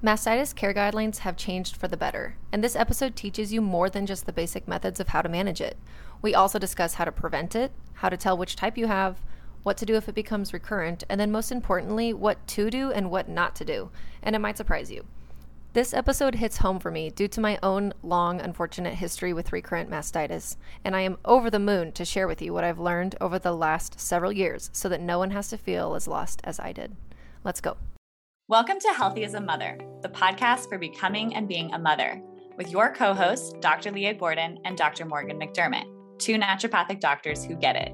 Mastitis care guidelines have changed for the better, and this episode teaches you more than just the basic methods of how to manage it. We also discuss how to prevent it, how to tell which type you have, what to do if it becomes recurrent, and then most importantly, what to do and what not to do. And it might surprise you. This episode hits home for me due to my own long, unfortunate history with recurrent mastitis, and I am over the moon to share with you what I've learned over the last several years so that no one has to feel as lost as I did. Let's go. Welcome to Healthy as a Mother, the podcast for becoming and being a mother, with your co hosts, Dr. Leah Gordon and Dr. Morgan MacDermott, two naturopathic doctors who get it.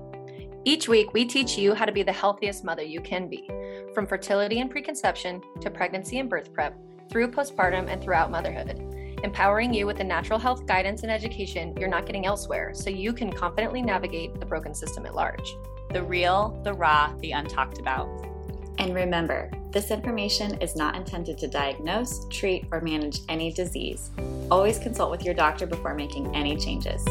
Each week, we teach you how to be the healthiest mother you can be, from fertility and preconception to pregnancy and birth prep, through postpartum and throughout motherhood, empowering you with the natural health guidance and education you're not getting elsewhere so you can confidently navigate the broken system at large. The real, the raw, the untalked about. And remember, this information is not intended to diagnose, treat, or manage any disease. Always consult with your doctor before making any changes.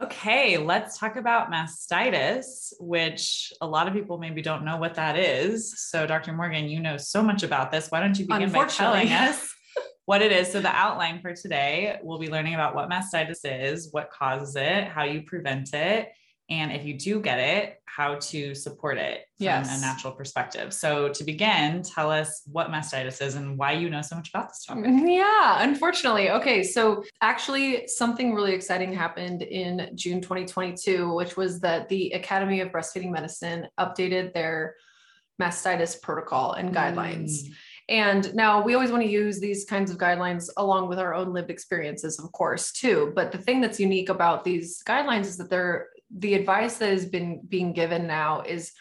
Okay, let's talk about mastitis, which a lot of people maybe don't know what that is. So, Dr. Morgan, you know so much about this. Why don't you begin by telling us what it is? So, the outline for today, we'll be learning about what mastitis is, what causes it, how you prevent it, and if you do get it, how to support it from yes. a natural perspective. So, to begin, tell us what mastitis is and why you know so much about this topic. Yeah, unfortunately. Okay, so actually, something really exciting happened in June 2022, which was that the Academy of Breastfeeding Medicine updated their mastitis protocol and guidelines. Mm. And now we always want to use these kinds of guidelines along with our own lived experiences, of course, too. But the thing that's unique about these guidelines is that they're the advice that has been being given now is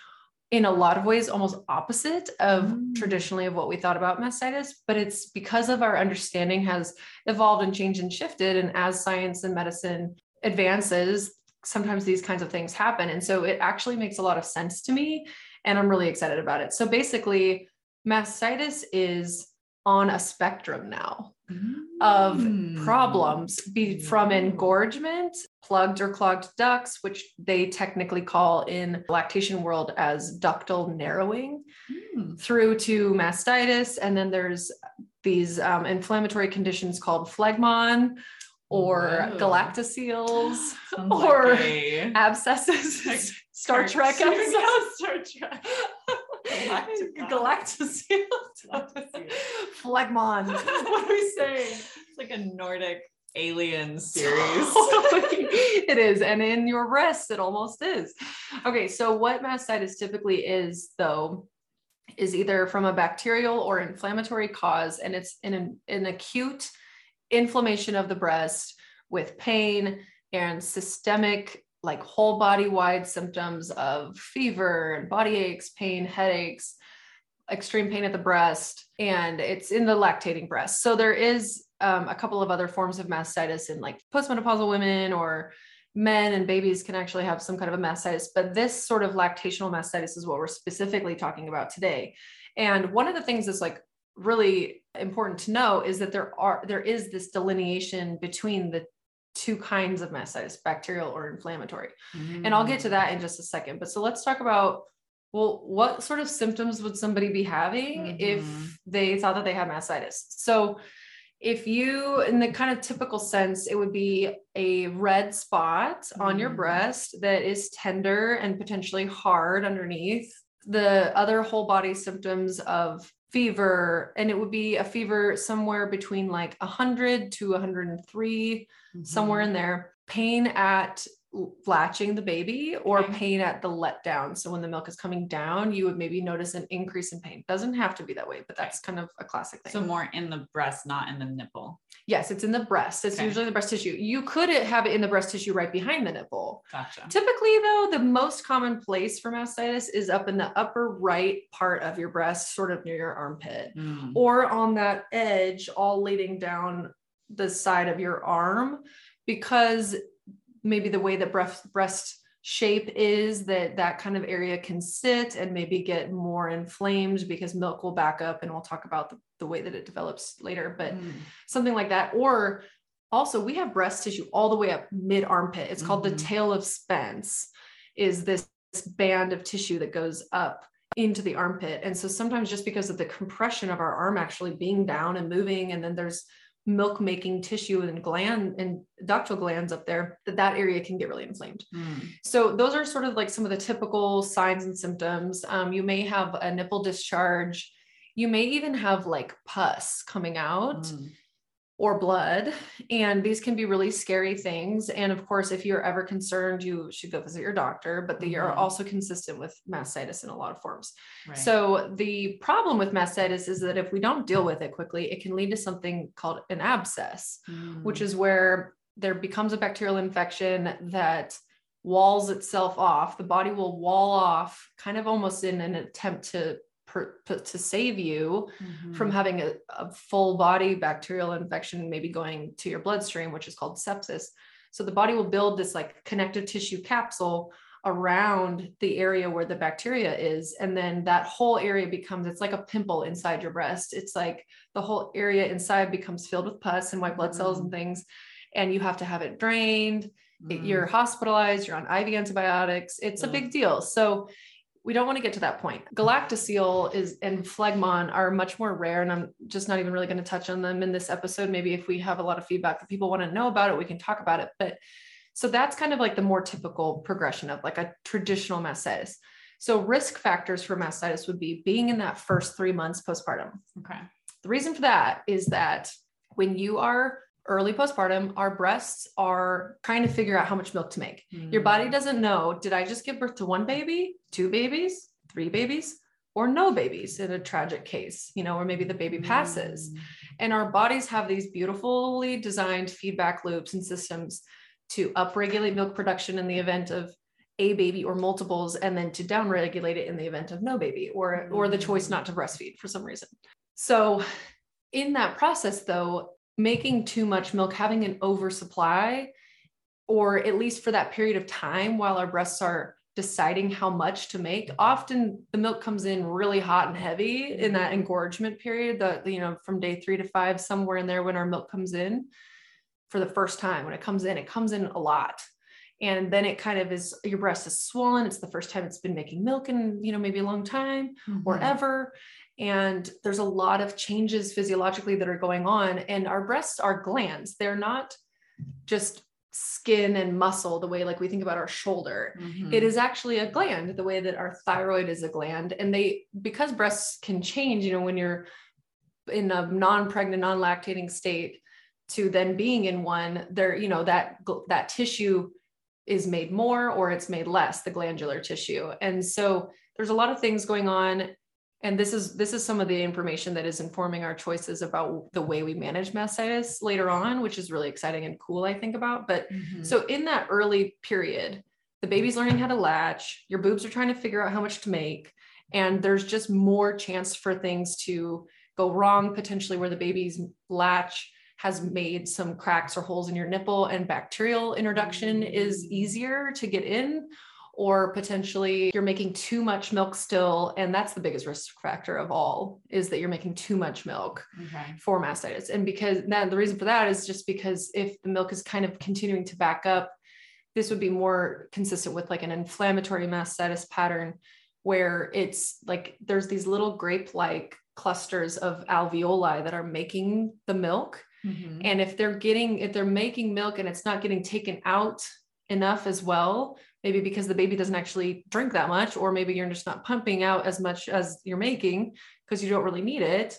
in a lot of ways almost opposite of mm. traditionally of what we thought about mastitis but it's because of our understanding has evolved and changed and shifted and as science and medicine advances sometimes these kinds of things happen. And so it actually makes a lot of sense to me and i'm really excited about it. So basically mastitis is on a spectrum now of mm. problems be from engorgement plugged or clogged ducts which they technically call in lactation world as ductal narrowing mm. through to mastitis and then there's these um, inflammatory conditions called phlegmon or Whoa. galactoceles or like abscesses Star Trek episode. Star Trek. Oh, Galactoceles. Phlegmon. what are we saying? It's like a Nordic alien series. it is. And in your breast, it almost is. Okay. So, what mastitis typically is, though, is either from a bacterial or inflammatory cause, and it's in an, an acute inflammation of the breast with pain and systemic like whole body wide symptoms of fever and body aches, pain, headaches, extreme pain at the breast, and it's in the lactating breast. So there is um, a couple of other forms of mastitis in like postmenopausal women or men and babies can actually have some kind of a mastitis, but this sort of lactational mastitis is what we're specifically talking about today. And one of the things that's like really important to know is that there are there is this delineation between the two kinds of mastitis, bacterial or inflammatory. Mm. And I'll get to that in just a second. But so let's talk about well, what sort of symptoms would somebody be having mm-hmm. if they thought that they had mastitis? So if you in the kind of typical sense it would be a red spot mm. on your mm-hmm. breast that is tender and potentially hard underneath the other whole body symptoms of fever and it would be a fever somewhere between like 100 to 103 mm-hmm. somewhere in there pain at latching the baby or okay. pain at the letdown. So when the milk is coming down, you would maybe notice an increase in pain. Doesn't have to be that way, but that's kind of a classic thing. So more in the breast, not in the nipple. Yes, it's in the breast. It's okay. usually the breast tissue. You could have it in the breast tissue right behind the nipple. Gotcha. Typically, though, the most common place for mastitis is up in the upper right part of your breast, sort of near your armpit, mm. or on that edge, all leading down the side of your arm because maybe the way that breast breast shape is that that kind of area can sit and maybe get more inflamed because milk will back up and we'll talk about the, the way that it develops later but mm. something like that or also we have breast tissue all the way up mid armpit it's mm-hmm. called the mm-hmm. tail of spence is this band of tissue that goes up into the armpit. And so sometimes just because of the compression of our arm actually being down and moving, and then there's milk making tissue and gland and ductal glands up there that that area can get really inflamed. Mm. so those are sort of like some of the typical signs and symptoms. Um, you may have a nipple discharge. You may even have like pus coming out. Mm or blood. And these can be really scary things. And of course, if you're ever concerned, you should go visit your doctor, but they mm-hmm. are also consistent with mastitis in a lot of forms. Right. So the problem with mastitis is that if we don't deal with it quickly, it can lead to something called an abscess, mm. which is where there becomes a bacterial infection that walls itself off. The body will wall off kind of almost in an attempt to per, to save you mm-hmm. from having a, a full body bacterial infection, maybe going to your bloodstream, which is called sepsis. So the body will build this like connective tissue capsule around the area where the bacteria is and then that whole area becomes it's like a pimple inside your breast it's like the whole area inside becomes filled with pus and white blood cells mm. and things and you have to have it drained mm. you're hospitalized you're on iv antibiotics it's mm. a big deal so we don't want to get to that point. Galactocele is and phlegmon are much more rare, and I'm just not even really going to touch on them in this episode. Maybe if we have a lot of feedback that people want to know about it, we can talk about it. But so that's kind of like the more typical progression of like a traditional mastitis. So risk factors for mastitis would be being in that first three months postpartum. Okay. The reason for that is that when you are early postpartum, our breasts are trying to figure out how much milk to make. Mm. Your body mm. doesn't know, did I just give birth to one baby, two babies, three babies, or no babies in a tragic case, you know, or maybe the baby passes. Mm. And our bodies have these beautifully designed feedback loops and systems to upregulate milk production in the event of a baby or multiples and then to downregulate it in the event of no baby or or the choice not to breastfeed for some reason. So in that process though making too much milk, having an oversupply, or at least for that period of time while our breasts are deciding how much to make. Often the milk comes in really hot and heavy in that mm-hmm. engorgement period that you know from day three to five somewhere in there when our milk comes in for the first time when it comes in it comes in a lot. And then it kind of is your breast is swollen it's the first time it's been making milk in you know maybe a long time mm-hmm. or ever. And there's a lot of changes physiologically that are going on and our breasts are glands. They're not just skin and muscle the way like we think about our shoulder mm-hmm. it is actually a gland the way that our thyroid is a gland and they because breasts can change you know when you're in a non-pregnant non-lactating state to then being in one there you know that that tissue is made more or it's made less the glandular tissue and so there's a lot of things going on and this is this is some of the information that is informing our choices about the way we manage mastitis later on which is really exciting and cool i think about but mm-hmm. so in that early period the baby's learning how to latch your boobs are trying to figure out how much to make and there's just more chance for things to go wrong potentially where the baby's latch has made some cracks or holes in your nipple and bacterial introduction is easier to get in or potentially you're making too much milk still and that's the biggest risk factor of all is that you're making too much milk okay. for mastitis and because that the reason for that is just because if the milk is kind of continuing to back up this would be more consistent with like an inflammatory mastitis pattern where it's like there's these little grape like clusters of alveoli that are making the milk mm-hmm. and if they're getting if they're making milk and it's not getting taken out enough as well maybe because the baby doesn't actually drink that much or maybe you're just not pumping out as much as you're making because you don't really need it.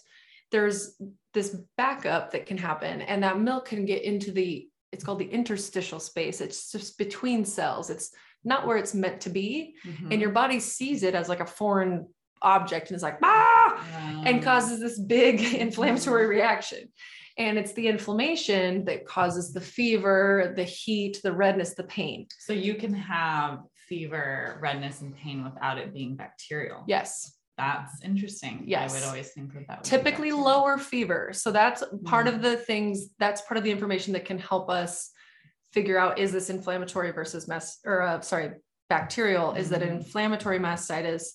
There's this backup that can happen and that milk can get into the it's called the interstitial space. It's just between cells. It's not where it's meant to be mm-hmm. and your body sees it as like a foreign object and is like ah! And causes this big inflammatory reaction and it's the inflammation that causes the fever, the heat, the redness, the pain. So you can have fever, redness, and pain without it being bacterial. Yes. That's interesting. Yes. I would always think that that typically lower fever. So that's part mm. of the things, that's part of the information that can help us figure out is this inflammatory versus mess or uh, sorry, bacterial? Mm. Is that an mm-hmm. inflammatory mastitis?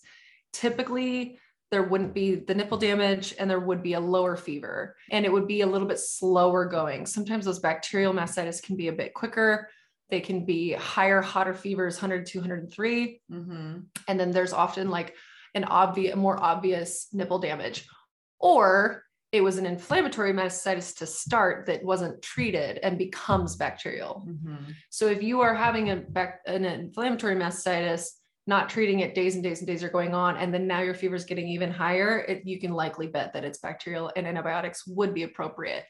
Typically, there wouldn't be the nipple damage and there would be a lower fever and it would be a little bit slower going. Sometimes those bacterial mastitis can be a bit quicker. They can be higher, hotter fevers, 100, 203. Mm-hmm. And then there's often like an obvious, more obvious nipple damage, or it was an inflammatory mastitis to start that wasn't treated and becomes bacterial. Mm-hmm. So if you are having a an inflammatory mastitis, not treating it days and days and days are going on, and then now your fever is getting even higher, it, you can likely bet that it's bacterial and antibiotics would be appropriate.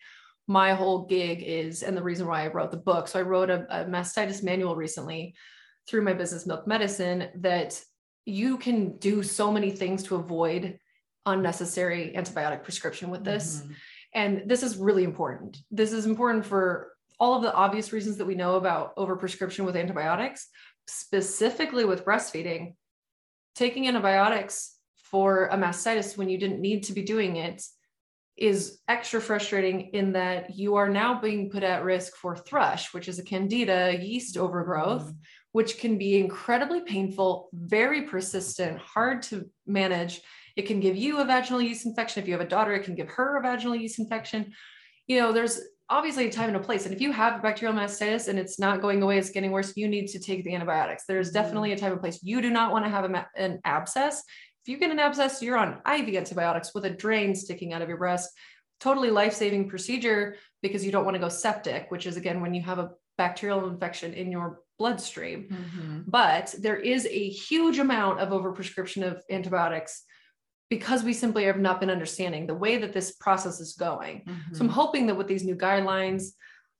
My whole gig is, and the reason why I wrote the book. So I wrote a, a mastitis manual recently through my business milk medicine that you can do so many things to avoid unnecessary antibiotic prescription with this. Mm-hmm. And this is really important. This is important for all of the obvious reasons that we know about overprescription with antibiotics, specifically with breastfeeding. Taking antibiotics for a mastitis when you didn't need to be doing it is extra frustrating in that you are now being put at risk for thrush, which is a candida yeast overgrowth, mm. which can be incredibly painful, very persistent, hard to manage. It can give you a vaginal yeast infection. If you have a daughter, it can give her a vaginal yeast infection. You know, there's obviously a time and a place. And if you have bacterial mastitis and it's not going away, it's getting worse, you need to take the antibiotics. There's mm. definitely a time and place. You do not want to have a, an abscess if you get an abscess, you're on IV antibiotics with a drain sticking out of your breast. Totally life saving procedure because you don't want to go septic, which is again when you have a bacterial infection in your bloodstream. Mm-hmm. But there is a huge amount of overprescription of antibiotics because we simply have not been understanding the way that this process is going. Mm-hmm. So I'm hoping that with these new guidelines,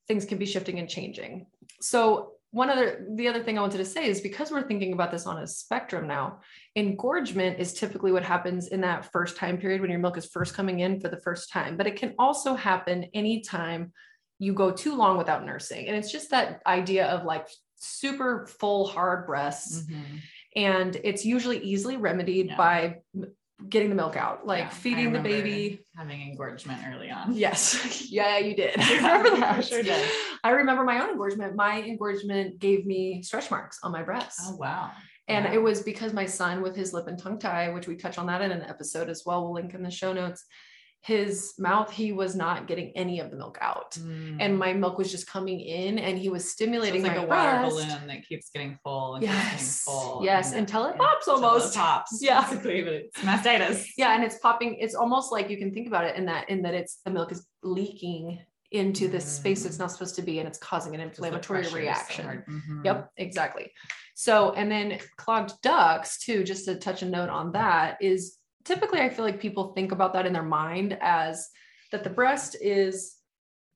things can be shifting and changing. So one other the other thing i wanted to say is because we're thinking about this on a spectrum now engorgement is typically what happens in that first time period when your milk is first coming in for the first time but it can also happen anytime you go too long without nursing and it's just that idea of like super full hard breasts mm-hmm. and it's usually easily remedied yeah. by getting the milk out, like yeah, feeding the baby. Having engorgement early on. Yes. yeah, you did. I remember that. I sure did. I remember my own engorgement. My engorgement gave me stretch marks on my breasts. Oh, wow. And it was because my son, with his lip and tongue tie, which we touch on that in an episode as well, we'll link in the show notes his mouth he was not getting any of the milk out. Mm. and my milk was just coming in and he was stimulating so like a water balloon that keeps getting full and yes. full yes and until it pops almost it pops yeah. basically but it's mastitis. Yeah and it's popping it's almost like you can think about it in that in that it's the milk is leaking into this mm. space it's not supposed to be and it's causing an inflammatory reaction. so mm-hmm. yep exactly. So and then clogged ducts too just to touch a note on that is typically I feel like people think about that in their mind as that the breast is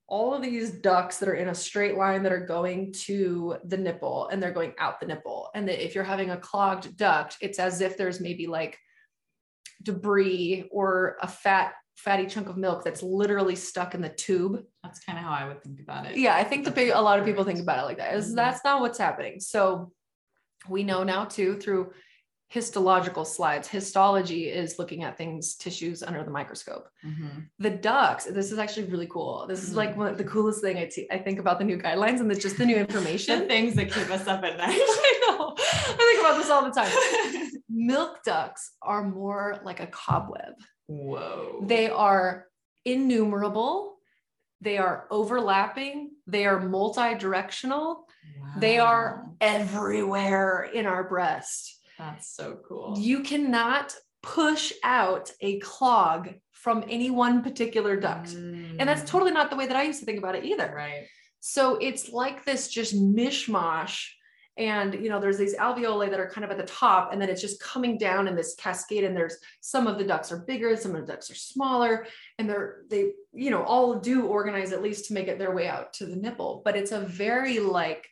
all of these ducts that are in a straight line that are going to the nipple and they're going out the nipple. And that if you're having a clogged duct, it's as if there's maybe like debris or a fat fatty chunk of milk that's literally stuck in the tube. That's kind of how I would think about it. Yeah, I think the big a lot of people think about it like that. Is mm-hmm. that's not what's happening. So we know now too through histological slides. Histology is looking at things, tissues under the microscope. Mm-hmm. The ducts, this is actually really cool. This mm-hmm. is like mm-hmm. one, the coolest thing I, t- I think about the new guidelines and the, just the new information. the things that keep us up at night. I know. I think about this all the time. Milk ducts are more like a cobweb. Whoa. They are innumerable. They are overlapping. They are multi-directional. Wow. They are everywhere in our breast that's so cool. You cannot push out a clog from any one particular duct. Mm. And that's totally not the way that I used to think about it either. Right. So it's like this just mishmash. And you know, there's these alveoli that are kind of at the top, and then it's just coming down in this cascade. And there's some of the ducts are bigger, some of the ducts are smaller, and they're they, you know, all do organize at least to make it their way out to the nipple. But it's a very like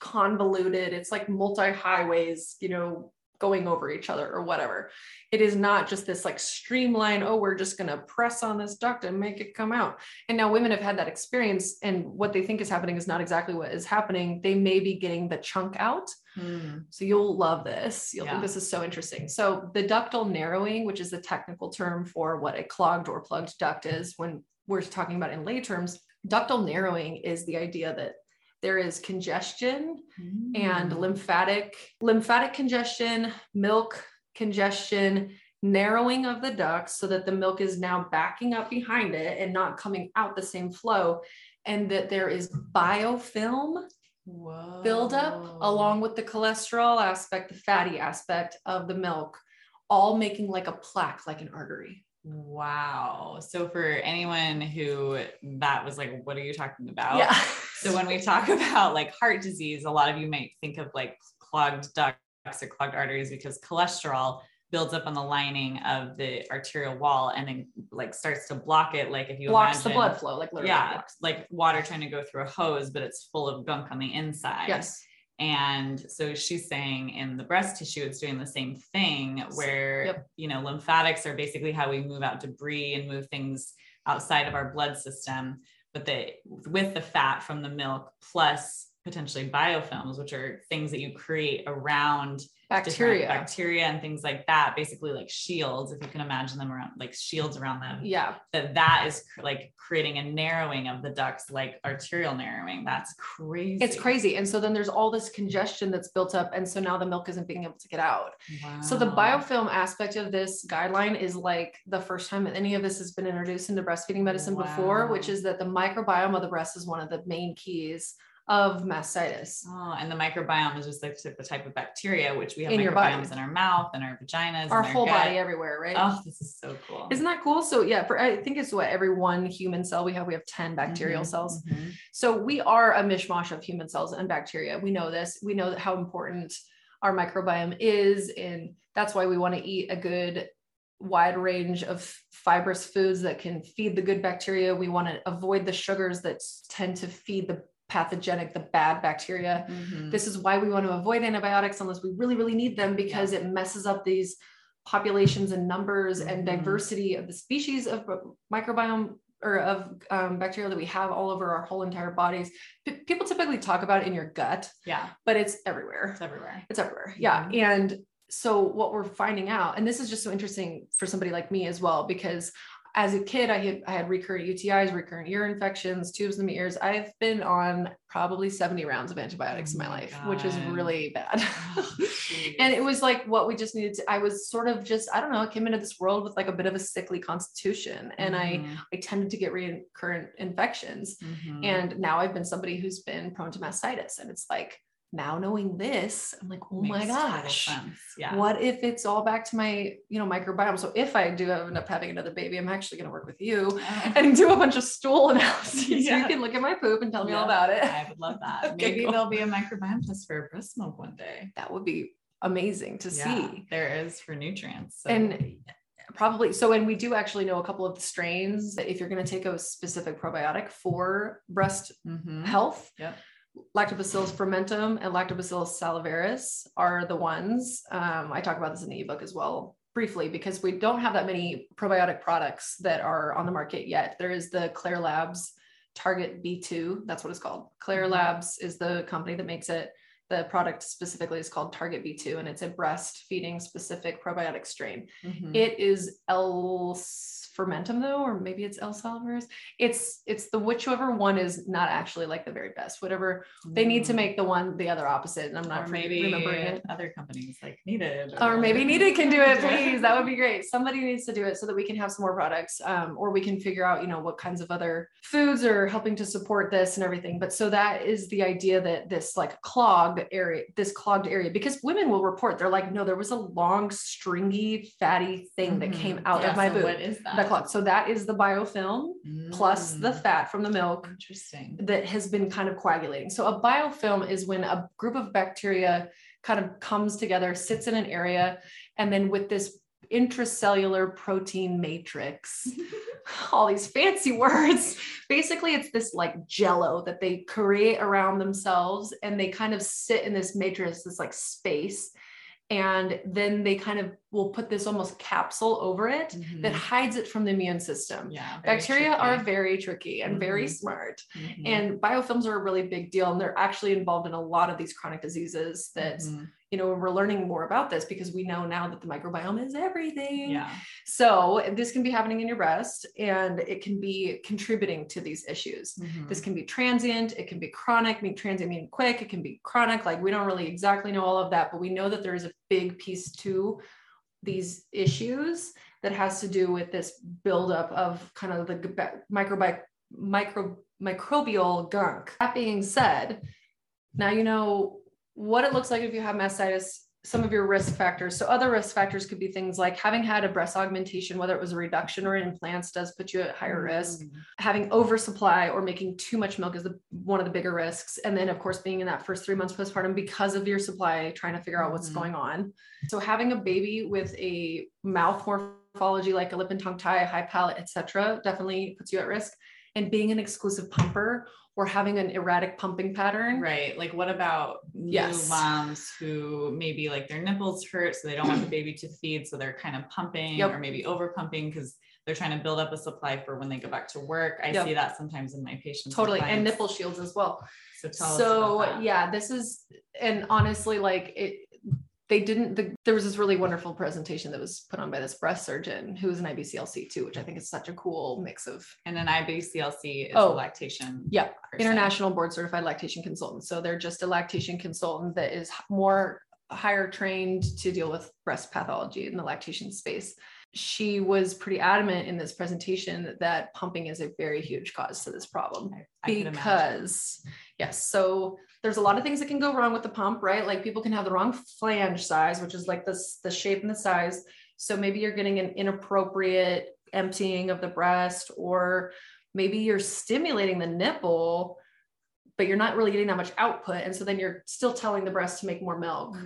convoluted. It's like multi highways you know going over each other or whatever. It is not just this like streamline oh we're just going to press on this duct and make it come out. And now women have had that experience and what they think is happening is not exactly what is happening. They may be getting the chunk out. Mm. so you'll love this. You'll yeah. think this is so interesting. So the ductal narrowing which is the technical term for what a clogged or plugged duct is when we're talking about in lay terms ductal narrowing is the idea that there is congestion mm. and lymphatic lymphatic congestion milk congestion narrowing of the ducts so that the milk is now backing up behind it and not coming out the same flow and that there is biofilm Whoa. buildup along with the cholesterol aspect the fatty aspect of the milk all making like a plaque, like an artery. Wow. So for anyone who that was like, what are you talking about? Yeah. so when we talk about like heart disease, a lot of you might think of like clogged ducts or clogged arteries because cholesterol builds up on the lining of the arterial wall and then like starts to block it. Like if you blocks imagine, the blood flow, like literally yeah, blocks. like water trying to go through a hose, but it's full of gunk on the inside. Yes. And so she's saying in the breast tissue, it's doing the same thing where, Yep. you know, lymphatics are basically how we move out debris and move things outside of our blood system. But the with the fat from the milk plus potentially biofilms, which are things that you create around Bacteria. bacteria and things like that, basically like shields, if you can imagine them around like shields around them Yeah. that that is like creating a narrowing of the ducts like arterial narrowing that's crazy It's crazy. And so then there's all this congestion that's built up. And so now the milk isn't being able to get out. So the biofilm aspect of this guideline is like the first time that any of this has been introduced into breastfeeding medicine before, which is that the microbiome of the breast is one of the main keys of mastitis. Oh, and the microbiome is just like the type of bacteria, which we have In microbiomes in our mouth and our vaginas, Our and whole gut. body everywhere, right? Oh, this is so cool. Isn't that cool? So yeah, for I think it's what every one human cell we have, we have 10 bacterial Mhm, cells. mhm. So we are a mishmash of human cells and bacteria. We know this. We know how important our microbiome is, and that's why we want to eat a good wide range of fibrous foods that can feed the good bacteria. We want to avoid the sugars that tend to feed the pathogenic, the bad bacteria. Mhm. This is why we want to avoid antibiotics unless we really, really need them because it messes up these populations and numbers and Mhm. diversity of the species of microbiome or of um, bacteria that we have all over our whole entire bodies. P- people typically talk about it in your gut, yeah, but it's everywhere. it's everywhere. It's everywhere. Yeah. And so what we're finding out, and this is just so interesting for somebody like me as well, because as a kid, I had I had recurrent UTIs, recurrent ear infections, tubes in the ears. I've been on probably 70 rounds of antibiotics Oh in my my life, which is really bad. Oh, and it was like what we just needed to, I was sort of just, I don't know, I came into this world with like a bit of a sickly constitution and I Mhm, I tended to get recurrent infections. mhm. And now I've been somebody who's been prone to mastitis. And it's like now knowing this, I'm like, oh my Makes gosh. Yeah. What if it's all back to my, you know, microbiome? So if I do end up having another baby, I'm actually going to work with you Oh. and do a bunch of stool analyses. So Yeah. you can look at my poop and tell me all about it. I would love that. Okay, Maybe cool. there'll be a microbiome test for breast milk one day. That would be amazing to Yeah, see. there is for nutrients. so- And probably so and we do actually know a couple of the strains that if you're going to take a specific probiotic for breast Mhm. health Yep. Lactobacillus fermentum and lactobacillus salivarius are the ones um, i talk about this in the ebook as well briefly because we don't have that many probiotic products that are on the market yet there is the Klaire labs target b2 that's what it's called Klaire Mhm. labs is the company that makes it the product specifically is called target b2 and it's a breastfeeding specific probiotic strain Mhm. it is L fermentum though, or maybe it's L salivarius. It's it's the whichever one is not actually like the very best. Whatever they need to Mm. make the one the other opposite, and I'm or not maybe remembering it. other companies like needed Or maybe Needed can do it, please. That would be great. Somebody needs to do it so that we can have some more products, um, or we can figure out, you know, what kinds of other foods are helping to support this and everything. But so that is the idea that this like clogged area, this clogged area, because women will report they're like, no, there was a long, stringy, fatty thing that came Mhm. out Yeah, of my so boob. What is that? The clot. So that is the biofilm plus the Mm, fat from the milk Interesting. that has been kind of coagulating. So a biofilm is when a group of bacteria kind of comes together, sits in an area, and then with this intracellular protein matrix, all these fancy words. Basically, it's this like jello that they create around themselves and they kind of sit in this matrix, this like space. And then they kind of will put this almost capsule over it that Mhm. hides it from the immune system. yeah, very Bacteria are very tricky and very Mhm. smart. Mhm. And biofilms are a really big deal. And they're actually involved in a lot of these chronic diseases that, Mhm. You know, we're learning more about this because we know now that the microbiome is everything. yeah. So this can be happening in your breast and it can be contributing to these issues. Mhm. This can be transient, it can be chronic, mean transient mean quick, it can be chronic. Like we don't really exactly know all of that, but we know that there is a big piece to these issues that has to do with this buildup of kind of the microbi- micro microbial gunk. That being said, now you know what it looks like if you have mastitis some of your risk factors. So other risk factors could be things like having had a breast augmentation, whether it was a reduction or implants, does put you at higher risk. Mm. Having oversupply or making too much milk is the, one of the bigger risks. And then, of course, being in that first three months postpartum because of your supply, trying to figure out what's Mhm. going on. So having a baby with a mouth morphology like a lip and tongue tie, high palate, etc., definitely puts you at risk. And being an exclusive pumper or having an erratic pumping pattern. Right. Like, what about new Yes. moms who maybe like their nipples hurt, so they don't want the baby to feed, so they're kind of pumping Yep. or maybe over pumping because they're trying to build up a supply for when they go back to work. I Yep. see that sometimes in my patients. Totally. And nipple shields as well. So tell us so yeah this is and honestly like it they didn't the, there was this really wonderful presentation that was put on by this breast surgeon who is an ibclc too which i think is such a cool mix of And an IBCLC is Oh, a lactation. yeah, person. international board certified lactation consultant so they're just a lactation consultant that is more higher trained to deal with breast pathology in the lactation space she was pretty adamant in this presentation that pumping is a very huge cause to this problem I- I because yes so there's a lot of things that can go wrong with the pump right? Like people can have the wrong flange size which is like this the shape and the size. So maybe you're getting an inappropriate emptying of the breast or maybe you're stimulating the nipple but you're not really getting that much output. And so then you're still telling the breast to make more milk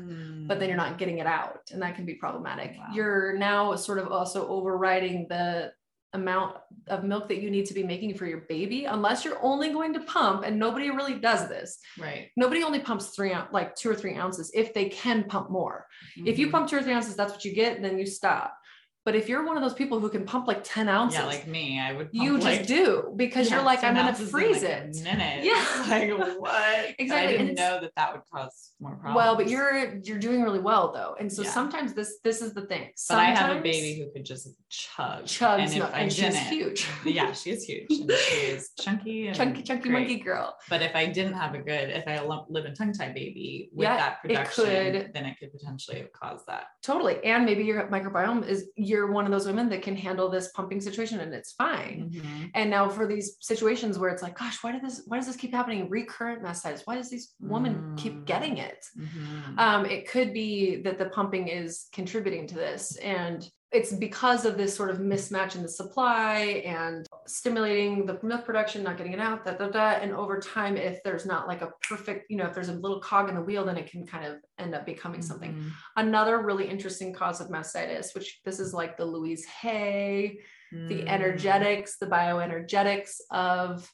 but then you're hmm. not getting it out and that can be problematic. Wow. you're now sort of also overriding the amount of milk that you need to be making for your baby unless you're only going to pump and nobody really does this right. nobody only pumps three like two or three ounces if they can pump more if you Mhm. pump two or three ounces that's what you get then you stop but if you're one of those people who can pump like 10 ounces yeah, like me, I would. you pump, just do because yeah, you're like i'm gonna freeze like, it A minute. Yeah. like what? Exactly, I didn't know that that would cause more problems. well but you're you're doing really well though and so Yeah. sometimes this this is the thing But sometimes I have a baby who could just chug. chugs and if milk, I and she's huge yeah, she is huge. And she is chunky and chunky chunky great. monkey girl But if I didn't have a good, if I live in tongue tie baby with Yeah, that it production, could- then it could potentially have caused that. totally and maybe your microbiome is you're one of those women that can handle this pumping situation and it's fine Mhm. and now for these situations where it's like gosh why did this why does this keep happening recurrent mastitis why does these women keep Mm. getting it Mhm. um, it could be that the pumping is contributing to this and it's because of this sort of mismatch in the supply and stimulating the milk production not getting it out da, da, da. and over time if there's not like a perfect you know if there's a little cog in the wheel then it can kind of end up becoming something Mhm. another really interesting cause of mastitis which this is like the louise hay the Mm. energetics the bioenergetics of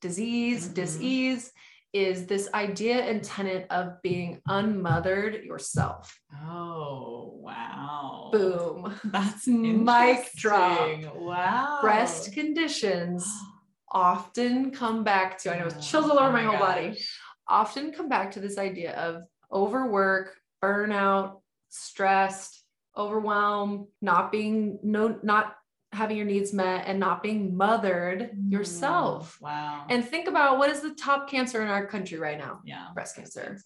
disease Mhm. disease is this idea and tenet of being unmothered yourself Oh wow! boom That's Mic drop. Wow. breast conditions often come back to i know it's chills all over Oh my whole body often come back to this idea of overwork burnout stressed overwhelm not being no not having your needs met and not being mothered yourself Mm, Wow. and think about what is the top cancer in our country right now yeah, breast cancer.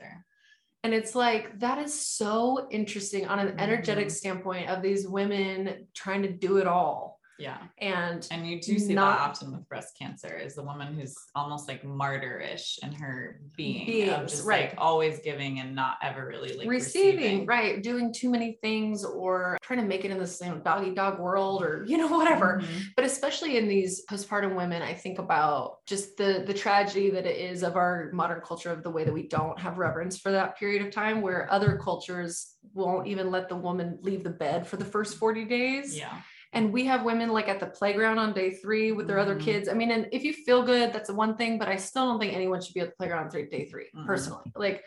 and it's like that is so interesting on an energetic Mhm. standpoint of these women trying to do it all Yeah. and And you do see Not- that often with breast cancer is the woman who's almost like martyrish in her being, Beings, of just right. like always giving and not ever really like receiving, receiving. right doing too many things or trying to make it in this you know doggy dog world or you know whatever Mhm. but especially in these postpartum women i think about just the the tragedy that it is of our modern culture of the way that we don't have reverence for that period of time where other cultures won't even let the woman leave the bed for the first 40 days Yeah. And we have women like at the playground on day three with their other Mhm. kids i mean and if you feel good that's one thing but i still don't think anyone should be at the playground on three, day 3 Mhm. personally like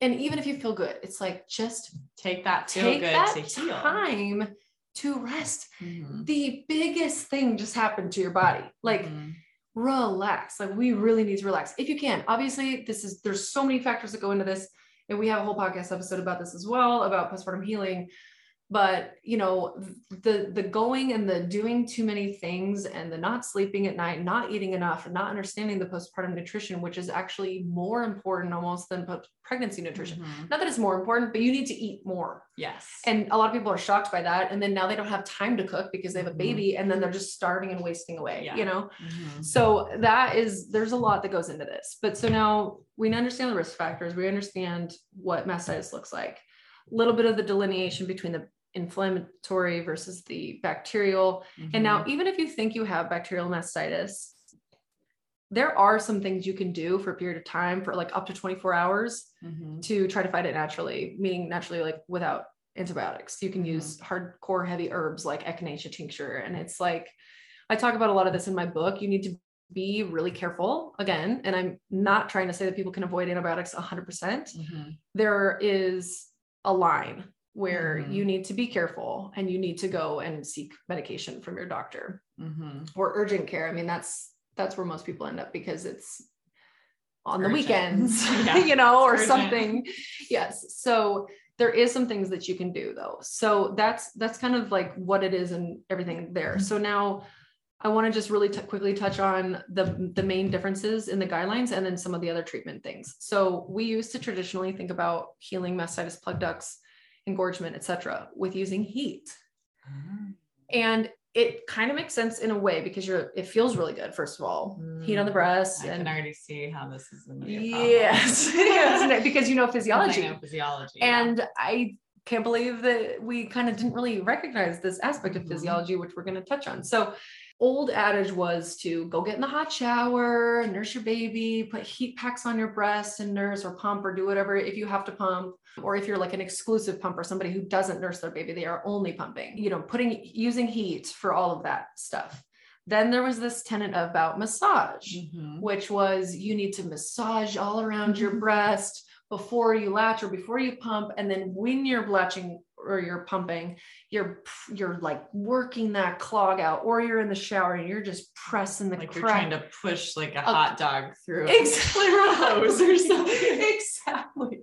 and even if you feel good it's like just Take that take that to time to rest Mhm. the biggest thing just happened to your body like Mhm. relax like we really need to relax if you can obviously this is there's so many factors that go into this and we have a whole podcast episode about this as well about postpartum healing but you know the the going and the doing too many things and the not sleeping at night not eating enough and not understanding the postpartum nutrition which is actually more important almost than pregnancy nutrition Mhm. not that it's more important but you need to eat more Yes. and a lot of people are shocked by that and then now they don't have time to cook because they have a Mhm. baby and then they're just starving and wasting away Yeah. you know Mhm. so that is there's a lot that goes into this but so now we understand the risk factors we understand what mastitis looks like a little bit of the delineation between the inflammatory versus the bacterial. Mm-hmm. And now, mm-hmm. even if you think you have bacterial mastitis, there are some things you can do for a period of time for like up to 24 hours mm-hmm. to try to fight it naturally, meaning naturally, like without antibiotics. You can mm-hmm. use hardcore heavy herbs like echinacea tincture. And it's like, I talk about a lot of this in my book. You need to be really careful again. And I'm not trying to say that people can avoid antibiotics 100%. percent mm-hmm. There is a line where mm-hmm. you need to be careful and you need to go and seek medication from your doctor mm-hmm. or urgent care. I mean, that's that's where most people end up because it's on it's the weekends, yeah, you know, or urgent. something. Yes. So there is some things that you can do though. So that's that's kind of like what it is and everything there. So now I want to just really t- quickly touch on the the main differences in the guidelines and then some of the other treatment things. So we used to traditionally think about healing mastitis, plug ducts, engorgement, etc., with using heat. Mm-hmm. And it kind of makes sense in a way because you're it feels really good first of all mm, heat on the mm, breast i and, can already see how this is going to be yes, yes because you know physiology know physiology and yeah. i can't believe that we kind of didn't really recognize this aspect of mm-hmm. physiology which we're going to touch on so old adage was to go get in the hot shower, nurse your baby, put heat packs on your breast and nurse or pump or do whatever if you have to pump. Or if you're like an exclusive pumper, somebody who doesn't nurse their baby, they are only pumping, you know, putting using heat for all of that stuff. Then there was this tenet about massage, mm-hmm. which was you need to massage all around your mm-hmm. breast before you latch or before you pump. And then when you're latching or you're pumping, you're you're like working that clog out, or you're in the shower and you're just pressing the like crack. you're trying to push like a, a hot dog through exactly a hose or something. exactly.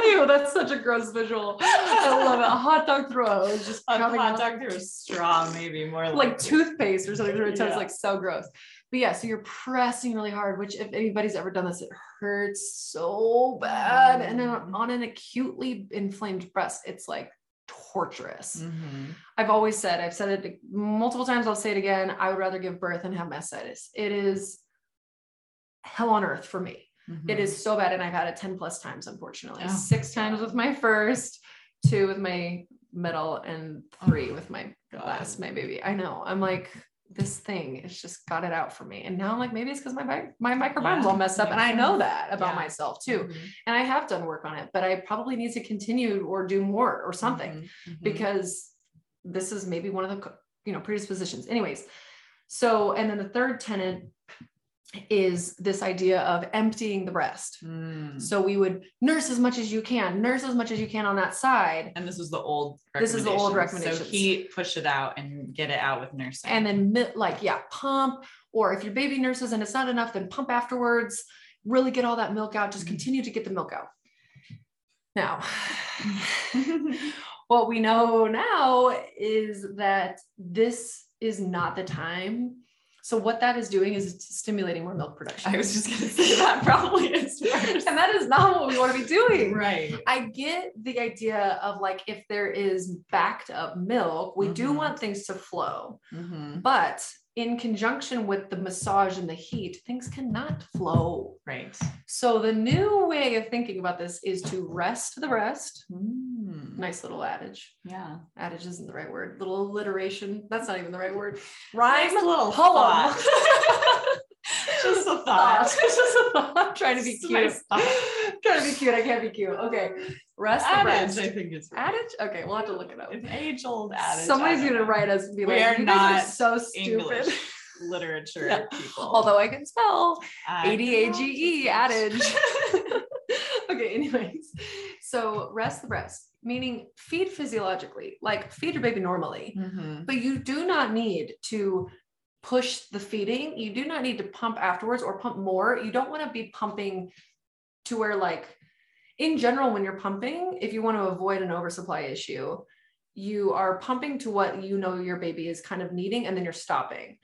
Ew, that's such a gross visual. I love it. A hot dog through a hose, just a hot dog through a straw, maybe more like, like toothpaste or something through your toes, yeah. like so gross. But yeah, so you're pressing really hard, which if anybody's ever done this, it hurts so bad. And then mm. on an acutely inflamed breast, it's like torturous. Mm-hmm. I've always said, I've said it multiple times, I'll say it again. I would rather give birth and have mastitis. It is hell on earth for me. Mm-hmm. It is so bad. And I've had it 10 plus times, unfortunately. Oh, Six times with my first, two with my middle, and three oh, with my God. last, my baby. I know. I'm like, this thing it's just got it out for me and now I'm like maybe it's because my my microbiome's yeah, all messed up and I know that about yeah. myself too mm-hmm. and I have done work on it but I probably need to continue or do more or something mm-hmm. mm-hmm. because this is maybe one of the you know predispositions anyways so and then the third tenant is this idea of emptying the breast. Mm. So we would nurse as much as you can, nurse as much as you can on that side. And this is the old this is the old recommendation. So heat, push it out and get it out with nursing. And then like, yeah, pump, or if your baby nurses and it's not enough, then pump afterwards, really get all that milk out, just mm. continue to get the milk out. Now, what we know now is that this is not the time so what that is doing is it's stimulating more milk production. I was just going to say that probably is worse. and that is not what we want to be doing. Right. I get the idea of like if there is backed up milk, we mm-hmm. do want things to flow. Mm-hmm. But in conjunction with the massage and the heat, things cannot flow. Right. So the new way of thinking about this is to rest the breast. Mm. Nice little adage. Yeah. Adage isn't the right word. Little alliteration. That's not even the right word. Rhyme. Nice little poem. just a thought. just a thought. I'm trying to be cute. Trying to be cute. I can't be cute. Okay. Rest adage. I think it's adage. Okay, we'll have to look it up. It's age old adage. Somebody's gonna write us and be we like, "You guys are so stupid." English literature yeah. people. Although I can spell A D A G E adage. okay. Anyways, so rest the breast, meaning feed physiologically, like feed your baby normally, mm-hmm. but you do not need to push the feeding. You do not need to pump afterwards or pump more. You don't want to be pumping to where like in general, when you're pumping, if you want to avoid an oversupply issue, you are pumping to what you know your baby is kind of needing, and then you're stopping.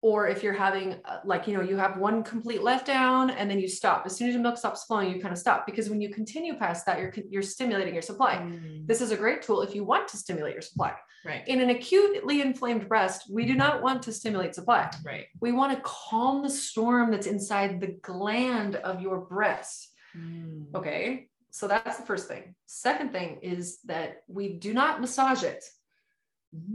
Or if you're having, uh, like, you know, you have one complete letdown and then you stop. As soon as your milk stops flowing, you kind of stop because when you continue past that, you're, you're stimulating your supply. Mm. This is a great tool if you want to stimulate your supply. Right. In an acutely inflamed breast, we do not want to stimulate supply. Right. We want to calm the storm that's inside the gland of your breast. Mm. Okay so that's the first thing. Second thing is that we do not massage it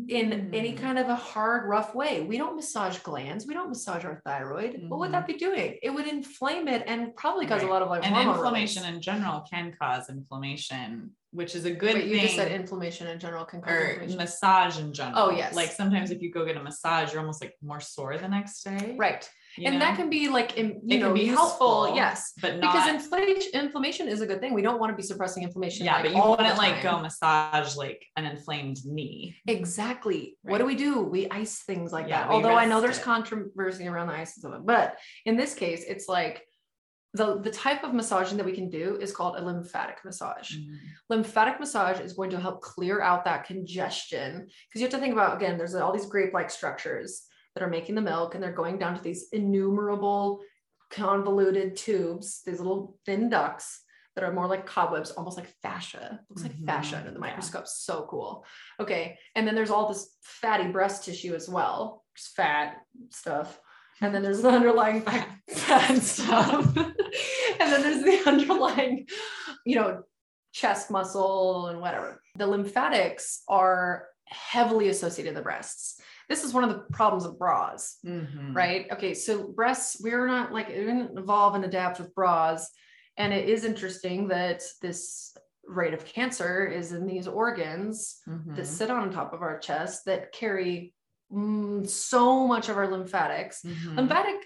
in any mm. kind of a hard, rough way. We don't massage glands. We don't massage our thyroid. Mm-hmm. What would that mm-hmm. be doing? It would inflame it and probably cause right. a lot of like and inflammation in general can cause inflammation, which is a good Wait, thing. You just said inflammation in general can cause or massage in general. Oh yes. Like sometimes if you go get a massage, you're almost like more sore the next day. Right and know? that can be like you it know be helpful, useful, yes but not, because inflation inflammation is a good thing we don't want to be suppressing inflammation yeah like, but you wouldn't like go massage like an inflamed knee exactly right. what do we do we ice things like yeah, that although i know there's it. controversy around the ice of it but in this case it's like the, the type of massaging that we can do is called a lymphatic massage. Mm-hmm. Lymphatic massage is going to help clear out that congestion because you have to think about again, there's all these grape like structures that are making the milk and they're going down to these innumerable convoluted tubes, these little thin ducts that are more like cobwebs, almost like fascia. Looks like mm-hmm. fascia under the microscope. Yeah. So cool. Okay. And then there's all this fatty breast tissue as well. There's fat stuff. And then there's the underlying fat, fat stuff. and then there's the underlying, you know, chest muscle and whatever. The lymphatics are heavily associated with the breasts this is one of the problems of bras, mm-hmm. right? Okay, so breasts, we're not like it didn't evolve and adapt with bras. And it is interesting that this rate of cancer is in these organs mm-hmm. that sit on top of our chest that carry mm, so much of our lymphatics. Mm-hmm. Lymphatic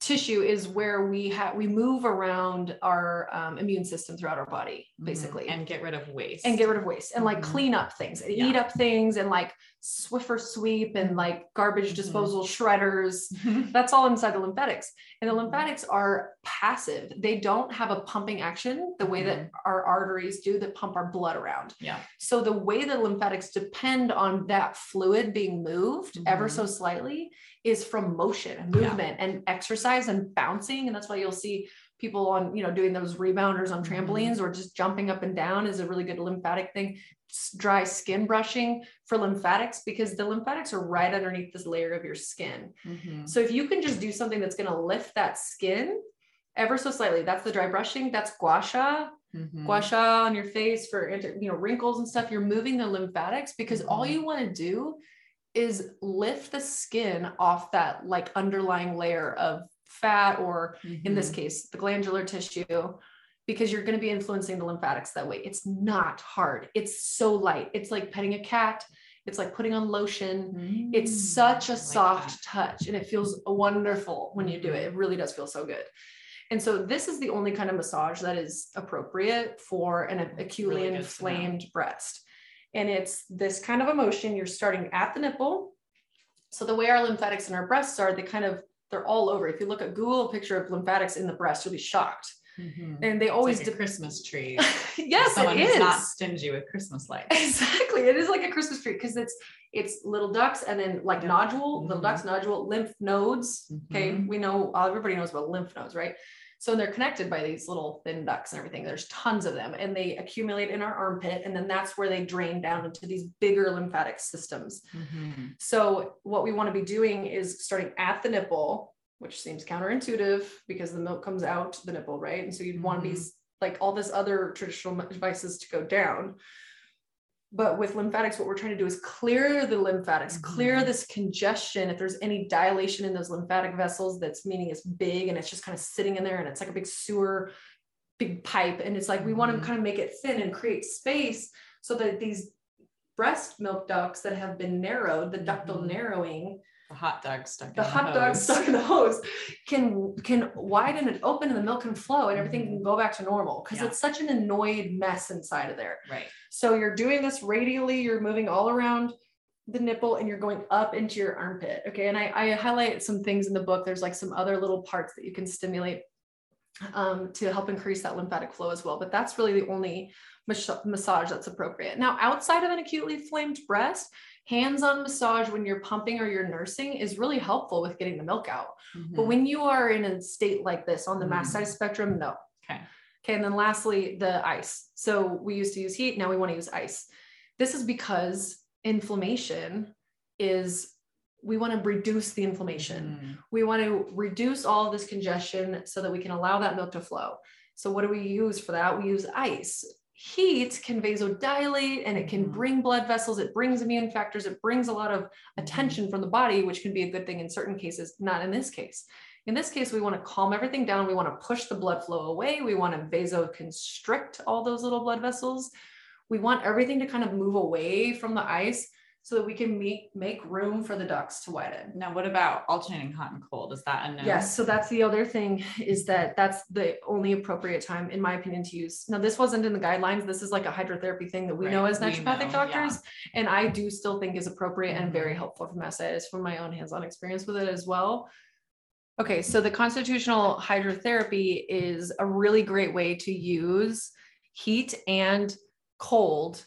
tissue is where we have we move around our um, immune system throughout our body mm-hmm. basically mm-hmm. and get rid of waste and get rid of waste and like mm-hmm. clean up things and yeah. eat up things and like swiffer sweep and like garbage mm-hmm. disposal shredders mm-hmm. that's all inside the lymphatics and the mm-hmm. lymphatics are passive they don't have a pumping action the way that our arteries do that pump our blood around yeah so the way the lymphatics depend on that fluid being moved ever so slightly is from motion and movement yeah. and exercise and bouncing. And that's why you'll see people on, you know, doing those rebounders on mm-hmm. trampolines or just jumping up and down is a really good lymphatic thing. Dry skin brushing for lymphatics because the lymphatics are right underneath this layer of your skin. Mm-hmm. So if you can just do something that's going to lift that skin ever so slightly, that's the dry brushing. That's gua sha. Mm-hmm. Gua sha on your face for you know wrinkles and stuff. You're moving the lymphatics because all mm-hmm. you want to do is lift the skin off that like underlying layer of fat or mm-hmm. in this mm-hmm. case the glandular tissue because you're going to be influencing the lymphatics that way it's not hard it's so light it's like petting a cat it's like putting on lotion mm-hmm. it's mm, such a like soft that. touch and it feels wonderful when you do it it really does feel so good and so this is the only kind of massage that is appropriate for an acutely really inflamed breast and it's this kind of emotion. You're starting at the nipple. So the way our lymphatics in our breasts are, they kind of, they're all over. If you look at Google a picture of lymphatics in the breast, you'll be shocked. Mm-hmm. And they always like a Christmas tree. yes, Someone it is. not stingy with Christmas lights. Exactly, it is like a Christmas tree because it's it's little ducts and then like nodule, mm-hmm. little ducts, nodule, lymph nodes. Okay, mm-hmm. we know everybody knows about lymph nodes, right? So they're connected by these little thin ducts and everything. There's tons of them and they accumulate in our armpit. And then that's where they drain down into these bigger lymphatic systems. Mm-hmm. So what we want to be doing is starting at the nipple, which seems counterintuitive because the milk comes out the nipple, right? And so you'd mm-hmm. want these like all this other traditional devices to go down but with lymphatics what we're trying to do is clear the lymphatics mm-hmm. clear this congestion if there's any dilation in those lymphatic vessels that's meaning it's big and it's just kind of sitting in there and it's like a big sewer big pipe and it's like we want to mm-hmm. kind of make it thin and create space so that these breast milk ducts that have been narrowed the ductal mm-hmm. narrowing the hot dog stuck the, the hot dog stuck in the hose can can widen and open and the milk can flow and everything mm-hmm. can go back to normal because yeah. it's such an annoyed mess inside of there. Right. So you're doing this radially you're moving all around the nipple and you're going up into your armpit okay? And I, I highlight some things in the book. There's like some other little parts that you can stimulate um, to help increase that lymphatic flow as well but that's really the only massage that's appropriate. Now outside of an acutely inflamed breast hands-on massage when you're pumping or you're nursing is really helpful with getting the milk out. Mm-hmm. But when you are in a state like this on the mm-hmm. mastitis spectrum, no. Okay. Okay. And then lastly, the ice. So we used to use heat. Now we want to use ice. This is because inflammation is we want to reduce the inflammation. Mm. We want to reduce all this congestion so that we can allow that milk to flow. So what do we use for that? We use ice. Heat can vasodilate and it can mm-hmm. bring blood vessels, it brings immune factors, it brings a lot of mm-hmm. attention from the body, which can be a good thing in certain cases, not in this case. In this case, we want to calm everything down. We want to push the blood flow away. We want to vasoconstrict all those little blood vessels. We want everything to kind of move away from the ice so that we can make make room for the ducts to widen. Now, what about alternating hot and cold? Is that a no? Yes. So that's the other thing is that that's the only appropriate time, in my opinion, to use. Now, this wasn't in the guidelines. This is like a hydrotherapy thing that we right. know as naturopathic know, doctors, yeah. and I do still think is appropriate and very mm-hmm. helpful for mastitis from my own hands-on experience with it as well. Okay, so the constitutional hydrotherapy is a really great way to use heat and cold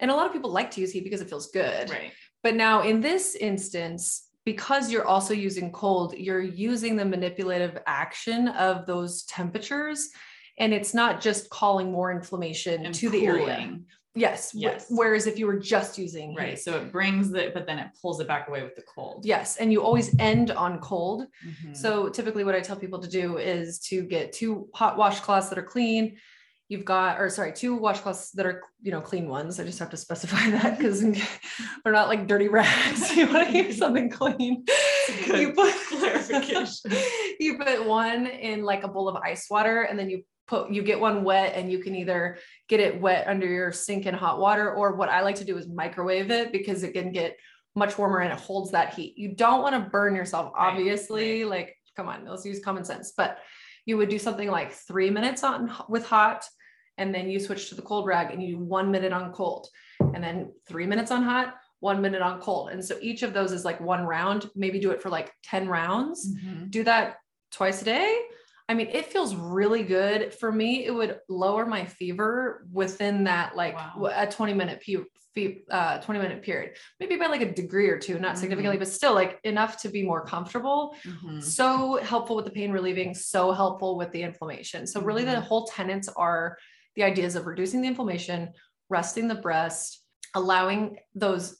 and a lot of people like to use heat because it feels good. Right. But now in this instance, because you're also using cold, you're using the manipulative action of those temperatures. And it's not just calling more inflammation and to cooling. the area. Yes. Yes. Whereas if you were just using right, heat. so it brings the, but then it pulls it back away with the cold. Yes, and you always end on cold. Mm-hmm. So typically, what I tell people to do is to get two hot washcloths that are clean, you've got or sorry two washcloths that are you know clean ones. I just have to specify that because they're not like dirty rags. You want to use something clean. You put clarification. you put one in like a bowl of ice water and then you put you get one wet and you can either get it wet under your sink in hot water or what i like to do is microwave it because it can get much warmer and it holds that heat. You don't want to burn yourself obviously right, right. like come on let's use common sense. But you would do something like three minutes on with hot and then you switch to the cold rag and you do one minute on cold and then three minutes on hot one minute on cold and so each of those is like one round maybe do it for like 10 rounds mm-hmm. do that twice a day i mean it feels really good for me it would lower my fever within that like wow. a 20 minute uh, 20 minute period maybe by like a degree or two not mm-hmm. significantly but still like enough to be more comfortable mm-hmm. so helpful with the pain relieving so helpful with the inflammation so really the mm-hmm. whole tenets are the ideas of reducing the inflammation, resting the breast, allowing those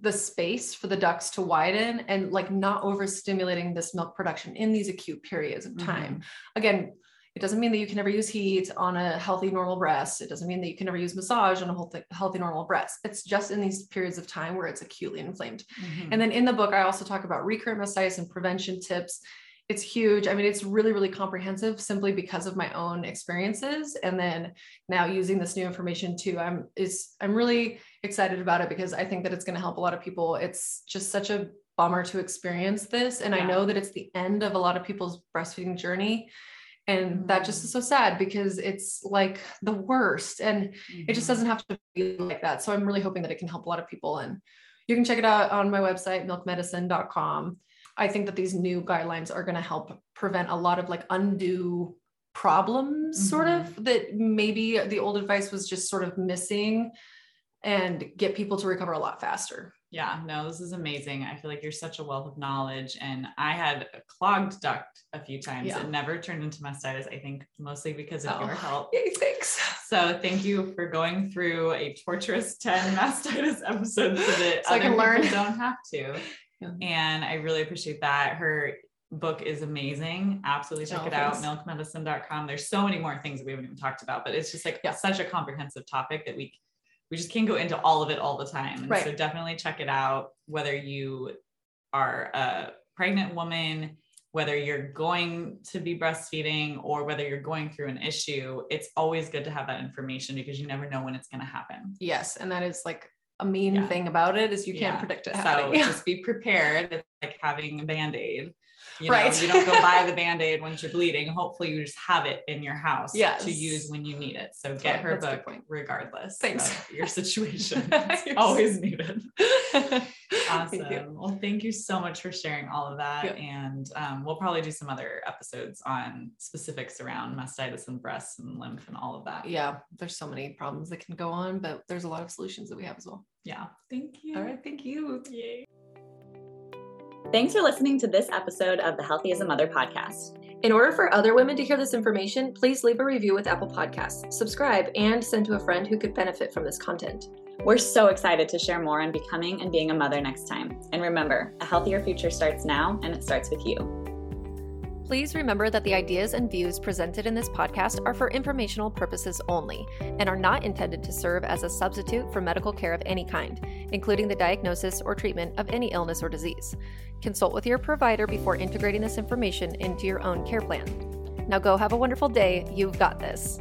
the space for the ducts to widen and like not overstimulating this milk production in these acute periods of time. Mm-hmm. Again, it doesn't mean that you can never use heat on a healthy normal breast. It doesn't mean that you can never use massage on a healthy normal breast. It's just in these periods of time where it's acutely inflamed. Mm-hmm. And then in the book, I also talk about recurrent mastitis and prevention tips it's huge. I mean, it's really, really comprehensive simply because of my own experiences. And then now using this new information too, I'm is I'm really excited about it because I think that it's going to help a lot of people. It's just such a bummer to experience this. And yeah. I know that it's the end of a lot of people's breastfeeding journey. And mm-hmm. that just is so sad because it's like the worst. And mm-hmm. it just mm-hmm. doesn't have to be like that. So I'm really hoping that it can help a lot of people. And you can check it out on my website, milkmedicine.com I think that these new guidelines are going to help prevent a lot of like undue problems, mm-hmm. sort of mm-hmm. that maybe the old advice was just sort of missing and get people to recover a lot faster. Yeah, no, this is amazing. I feel like you're such a wealth of knowledge. And I had a clogged duct a few times. Yeah. It never turned into mastitis, I think mostly because of oh, your help. Yay, thanks. So thank you for going through a torturous 10 mastitis episodes so that so other I can learn. don't have to. Yeah. And I really appreciate that. Her book is amazing. Absolutely check oh, it out. Milkmedicine.com. There's so many more things that we haven't even talked about, but it's just like yeah. such a comprehensive topic that we we just can't go into all of it all the time. And right. so definitely check it out, whether you are a pregnant woman, whether you're going to be breastfeeding or whether you're going through an issue, it's always good to have that information because you never know when it's going to happen. Yes. And that is like a mean yeah. thing about it is you can't predict it. So just be prepared. It's like having a band-aid. You right. Know, you don't go buy the band-aid once you're bleeding. Hopefully you just have it in your house yes. to use when you need it. So get her book regardless Thanks. of your situation. always needed. Awesome. Thank well, thank you so much for sharing all of that. And um, we'll probably do some other episodes on specifics around mastitis and breasts and lymph and all of that. Yeah, there's so many problems that can go on, but there's a lot of solutions that we have as well. Yeah. Thank you. All right. Thank you. Yay. Thanks for listening to this episode of the Healthy as a Mother podcast. In order for other women to hear this information, please leave a review with Apple Podcasts, subscribe, and send to a friend who could benefit from this content. We're so excited to share more on becoming and being a mother next time. And remember, a healthier future starts now, and it starts with you. Please remember that the ideas and views presented in this podcast are for informational purposes only and are not intended to serve as a substitute for medical care of any kind, including the diagnosis or treatment of any illness or disease. Consult with your provider before integrating this information into your own care plan. Now go have a wonderful day. You've got this.